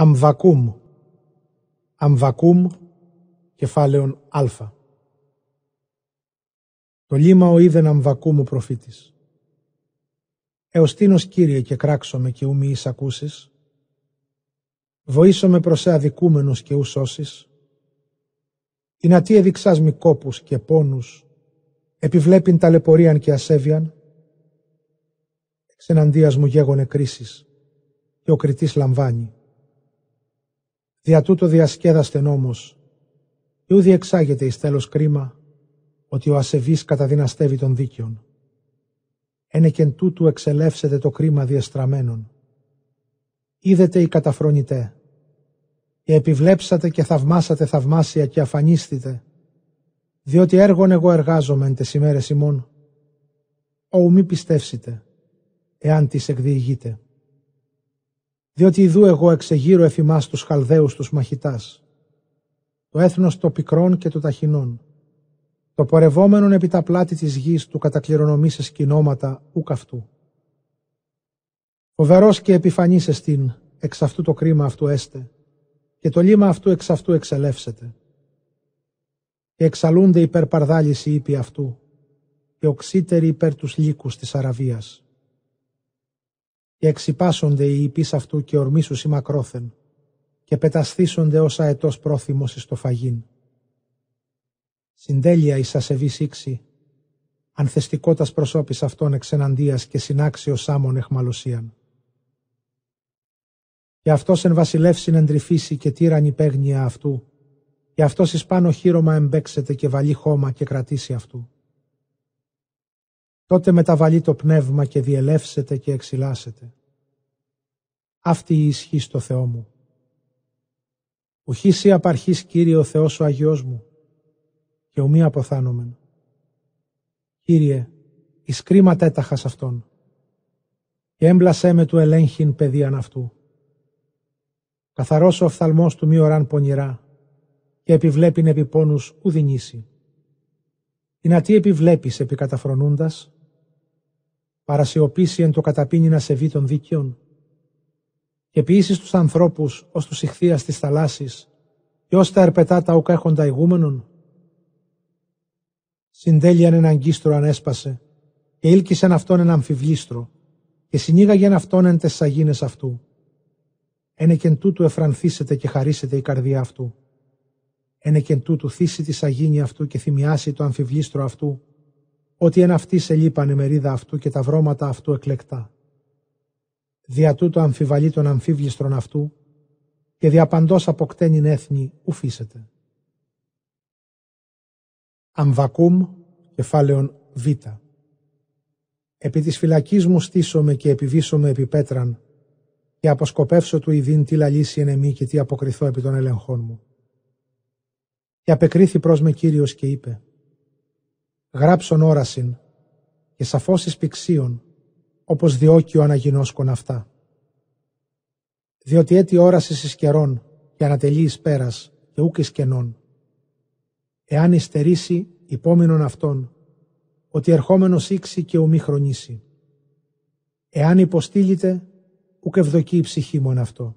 Αμβακούμ. Αμβακούμ, κεφάλαιον Α. Το λίμα ο είδεν Αμβακούμ ο προφήτης. Έως τίνος Κύριε και κράξομαι και ου εις ακούσεις. Βοήσομαι προς αδικούμενος και ου σώσεις. Η να τι έδειξάς μη κόπους και πόνους, επιβλέπειν ταλαιπωρίαν και ασέβιαν. Εξεναντίας μου γέγονε κρίσεις και ο κριτής λαμβάνει. Δια τούτο διασκέδαστεν όμως, και ου διεξάγεται εις τέλος κρίμα, ότι ο ασεβής καταδυναστεύει των δίκαιων. Ένεκεν τούτου εξελεύσετε το κρίμα διεστραμμένων. Είδετε οι καταφρονητέ, και επιβλέψατε και θαυμάσατε θαυμάσια και αφανίστητε, διότι έργον εγώ εργάζομαι εν τες ημέρες ημών. Ω μη πιστεύσετε, εάν τις εκδιηγείτε διότι ιδού εγώ εξεγείρω εφημάς τους Χαλδαίους τους μαχητάς, το έθνος το πικρών και το ταχυνών, το πορευόμενον επί τα πλάτη της γης του κατακληρονομήσε σκηνώματα ούκ αυτού. Φοβερός και επιφανής εστίν, εξ αυτού το κρίμα αυτού έστε, και το λίμα αυτού εξ αυτού εξελεύσεται. Και εξαλούνται υπέρ παρδάλης οι ύποι αυτού, και οξύτεροι υπέρ τους λύκους της Αραβίας και εξυπάσονται οι υπείς αυτού και ορμήσους οι μακρόθεν και πετασθήσονται όσα ετός πρόθυμος εις το φαγίν. Συντέλεια εις ασεβής ήξη, ανθεστικότας προσώπης αυτών εξεναντίας και συνάξιος άμων εχμαλωσίαν. Και αυτός εν βασιλεύσιν εντρυφήσει και τύραν παίγνια αυτού, και αυτός εις πάνω χείρωμα εμπέξεται και βαλεί χώμα και κρατήσει αυτού τότε μεταβαλεί το πνεύμα και διελεύσετε και εξυλάσετε. Αυτή η ισχύ στο Θεό μου. Ουχήσι απαρχής Κύριε ο Θεός ο Αγιός μου και ουμή αποθάνομεν. Κύριε, εις κρίμα τέταχας αυτόν και έμπλασέ με του ελέγχην παιδείαν αυτού. Καθαρός ο οφθαλμός του μη οράν πονηρά και επιβλέπειν επί πόνους ουδινήσει. Τι να τι επιβλέπεις επί καταφρονούντας, παρασιωπήσει εν το καταπίνει να σεβεί των δίκαιων και ποιήσει τους ανθρώπους ως τους ηχθείας της θαλάσσης και ως τα ερπετά τα ουκ έχοντα ηγούμενον. Συντέλειαν ένα αγκίστρο ανέσπασε και ήλκησεν αυτόν ένα αμφιβλίστρο και συνήγαγεν αυτόν εν τες σαγίνες αυτού. Ένεκεν τούτου εφρανθήσετε και χαρίσετε η καρδιά αυτού. Ένεκεν τούτου θύσει τη σαγίνη αυτού και θυμιάσει το αμφιβλίστρο αυτού ότι εν αυτή σε λείπανε μερίδα αυτού και τα βρώματα αυτού εκλεκτά. Δια τούτο αμφιβαλεί των αμφίβλιστρων αυτού και διαπαντός αποκτένην έθνη ουφίσετε. Αμβακούμ, κεφάλαιον Β. Επί της φυλακής μου στήσομαι και επιβίσομαι επί πέτραν και αποσκοπεύσω του ειδήν τι λαλήσει εν εμή και τι αποκριθώ επί των ελεγχών μου. Και απεκρίθη προς με Κύριος και είπε γράψον όρασιν και σαφώσεις πηξίων, όπως διώκει ο αναγινώσκον αυτά. Διότι έτη όρασης εις καιρών και ανατελεί εις πέρας και ούκ εις κενών. Εάν υστερήσει υπόμεινον αυτόν, ότι ερχόμενος ήξει και ουμή χρονίσει. Εάν υποστήλητε, ούκ ευδοκεί η ψυχή μου αυτό.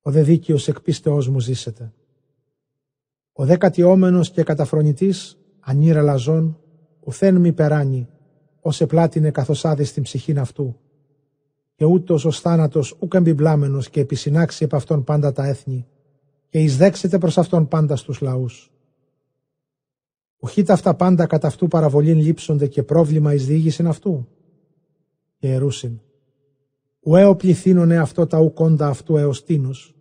Ο δε δίκαιος εκπίστεώς μου ζήσετε. Ο δε κατιόμενος και καταφρονητής ανήρα λαζών, ουθέν μη περάνει, ως επλάτινε καθώς άδει στην ψυχήν αυτού. Και ούτως ως θάνατος ούκ εμπιμπλάμενος και επισυνάξει επ' αυτόν πάντα τα έθνη, και εισδέξετε προς αυτόν πάντα στους λαούς. Ουχείτε αυτά πάντα κατά αυτού παραβολήν λείψονται και πρόβλημα εις διήγησιν αυτού; Και ερούσιν. Ουέο πληθύνωνε αυτό τα ουκόντα αυτού έως τίνος.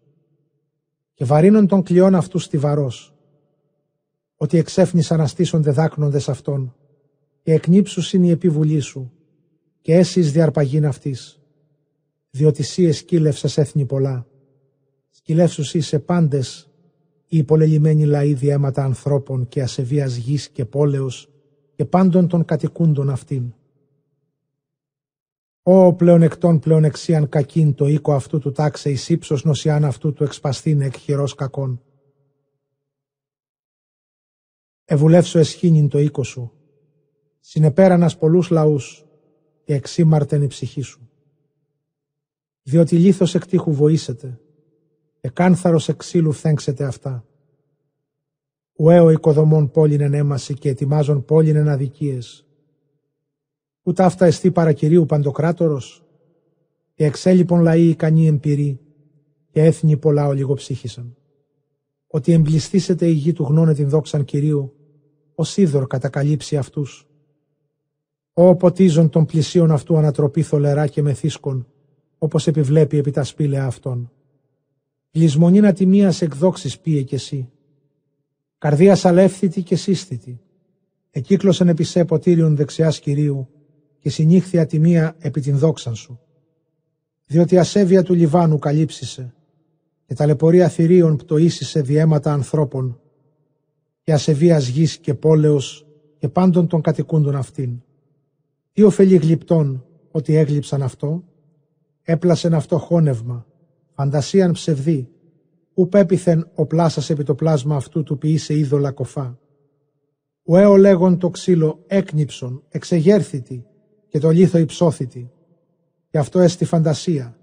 Και βαρύνων των κλειών αυτού στιβαρός ότι εξέφνησαν να στήσονται δάκνοντες αυτών και εκνύψους είναι η επιβουλή σου και έσυς διαρπαγήν αυτής, διότι σύ εσκύλευσες έθνη πολλά, σκυλεύσους είσαι πάντες οι υπολελειμμένοι λαοί διέματα ανθρώπων και ασεβίας γης και πόλεως και πάντων των κατοικούντων αυτήν. Ω πλεονεκτών πλεονεξίαν κακήν το οίκο αυτού του τάξε εις ύψος νοσιάν αυτού του εξπαστήν εκ χειρός κακών Εβουλεύσω εσχήνιν το οίκο σου. Συνεπέρανας πολλούς λαούς και εξήμαρτεν η ψυχή σου. Διότι λίθος εκτίχου βοήσετε και κάνθαρος εξήλου φθέξετε αυτά. Ουέο οικοδομών πόλην ενέμαση και ετοιμάζων πόλην εν αδικίες. Ούτα αυτά εστί παρακυρίου παντοκράτορος, και εξέλιπον λαοί ικανοί εμπειροί, και έθνη πολλά ολιγοψύχησαν. Ότι εμπληστήσετε η γη του γνώνε την δόξαν Κυρίου, ο είδωρ κατακαλύψει αυτούς. Ω ποτίζον των πλησίων αυτού ανατροπή θολερά και μεθύσκων, όπως επιβλέπει επί τα σπήλαια αυτών. Λυσμονήν ατιμίας εκδόξης πίε κι εσύ. Καρδία αλεύθητη και σύστητη. Εκύκλωσεν επί σε ποτήριον δεξιάς Κυρίου και συνήχθη ατιμία επί την δόξαν σου. Διότι ασέβεια του Λιβάνου καλύψισε και ταλαιπωρία θηρίων πτωίσισε διέματα ανθρώπων και ασεβίας γης και πόλεως και πάντων των κατοικούντων αυτήν. Τι ωφελεί γλυπτών ότι έγλειψαν αυτό, έπλασεν αυτό χώνευμα, φαντασίαν ψευδή, ου πέπιθεν ο πλάσας επί το πλάσμα αυτού του ποιήσε είδωλα κοφά. Ουέο λέγον το ξύλο έκνυψον, εξεγέρθητη και το λίθο υψώθητη. Και αυτό έστι φαντασία.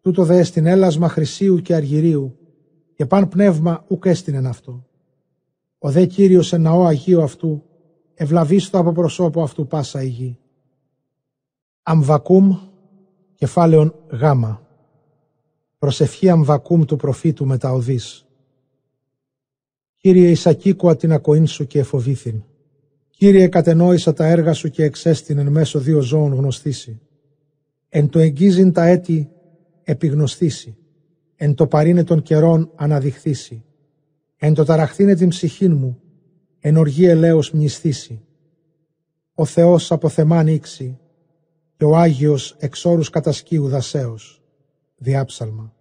Τούτο δε στην έλασμα χρυσίου και αργυρίου και παν πνεύμα ουκ έστεινεν αυτό. Ο δε Κύριος εν ναό Αγίου αυτού ευλαβίστο από προσώπου αυτού πάσα η γη. Αμβακούμ, κεφάλαιον γάμα. Προσευχή Αμβακούμ του προφήτου μεταοδής. Κύριε Ισακίκουα την ακοήν σου και εφοβήθην. Κύριε κατενόησα τα έργα σου και εξέστην εν μέσω δύο ζώων γνωστήσει. Εν το εγγίζειν τα έτη επιγνωστήσει. Εν το παρίνε των καιρών αναδειχθήσει. Εν το ταραχθήνε την ψυχήν μου. Εν οργή ελέος μνηστήσει. Ο Θεός από θεμάν ήξη και ο Άγιος εξόρους κατασκίου δασέως. Διάψαλμα.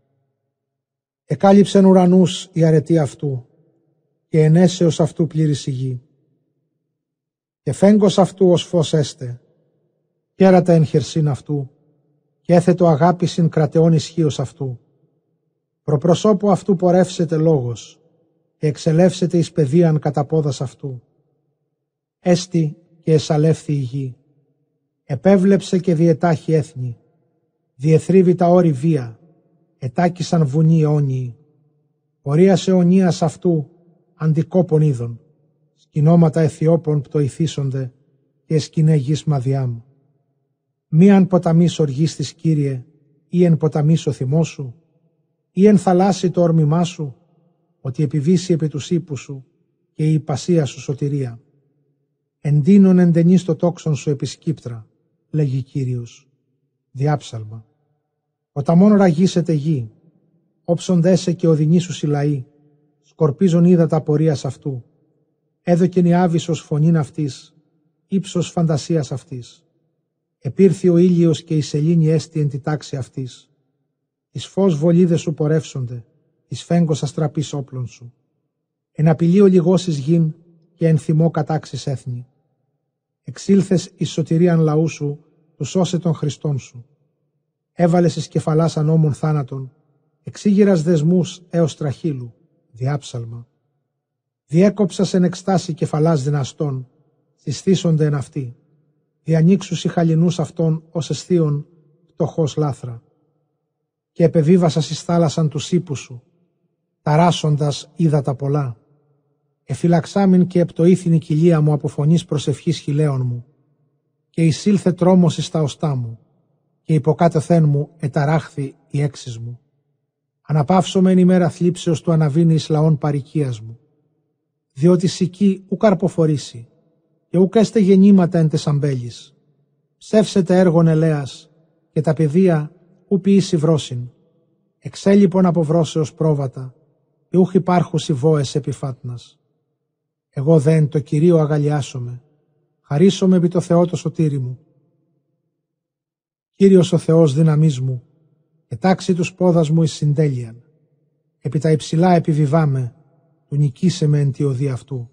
Εκάλυψεν ουρανούς η αρετή αυτού και ενέσεως αυτού πλήρης η γη. Και φέγγος αυτού ως φως έστε, κέρατα εν χερσίν αυτού, και έθετο αγάπη συν κρατεών ισχύος αυτού. Προπροσώπου αυτού πορεύσετε λόγος, και εξελεύσετε εις παιδείαν κατά πόδας αυτού. Έστι και εσαλεύθη η γη. Επέβλεψε και διετάχει έθνη. Διεθρίβει τα όρη βία. Ετάκησαν βουνοί αιώνιοι. Πορείας αιωνίας αυτού αντικόπων είδων. Σκηνώματα αιθιόπων πτωηθήσονται και σκηνέ γης μαδιάμ. Μίαν ποταμής οργής της Κύριε ή εν ποταμής ο θυμός σου ή εν θαλάσσι το όρμημά σου ότι επιβήσει επί τους ύπους σου και η υπασία σου σωτηρία. Εντείνων εντενή το τόξον σου επισκύπτρα, λέγει Κύριος. Διάψαλμα. Όταν μόνο ραγίσετε γη, όψον δέσε και οδυνή σου συλλαή, σκορπίζον είδα τα πορείας αυτού. Έδωκεν η άβυσος φωνήν αυτής, ύψος φαντασίας αυτής. Επήρθη ο ήλιος και η σελήνη έστι εν τη τάξη αυτής. Εις φως βολίδες σου πορεύσονται, εις φέγγος αστραπής όπλων σου. Εν απειλεί ο λιγώσεις γην και εν θυμό κατάξεις έθνη. Εξήλθες εις σωτηρίαν λαού σου, του σώσε των Χριστών σου. Έβαλες εις κεφαλάς ανώμων θάνατον, εξήγηρας δεσμούς έως τραχύλου, διάψαλμα. Διέκοψας εν εκστάση κεφαλάς δυναστών, συστήσονται εν αυτοί. Διανοίξους οι χαλινούς αυτών ως αισθείων πτωχός λάθρα. Και επεβίβασας εις θάλασσαν τους ύπους σου, ταράσσοντας είδα τα πολλά. Εφυλαξάμιν και επτοήθην η κοιλία μου από φωνής προσευχής χιλέων μου. Και εισήλθε τρόμος εις τα οστά μου. Και υποκάτεθέν μου εταράχθη η έξις μου. Αναπαύσομαι εν ημέρα θλίψεως του αναβίνει εις λαών παρικίας μου. Διότι σική ου καρποφορήσει και ουκ έστε γεννήματα εν τεσαμπέλης. Ψεύσετε έργον ελέας και τα παιδεία ου ποιήσει βρόσιν. Εξέλιπον από βρόσεως πρόβατα και ούχ υπάρχουσι βόες επιφάτνας. Εγώ δεν το Κυρίο αγαλιάσομαι, χαρίσομαι επί το Θεό το σωτήρι μου. Κύριος ο Θεός δύναμής μου, ετάξει τους πόδας μου εις συντέλειαν. Επί τα υψηλά επιβιβάμε, του νικήσε με εν τη οδή αυτού.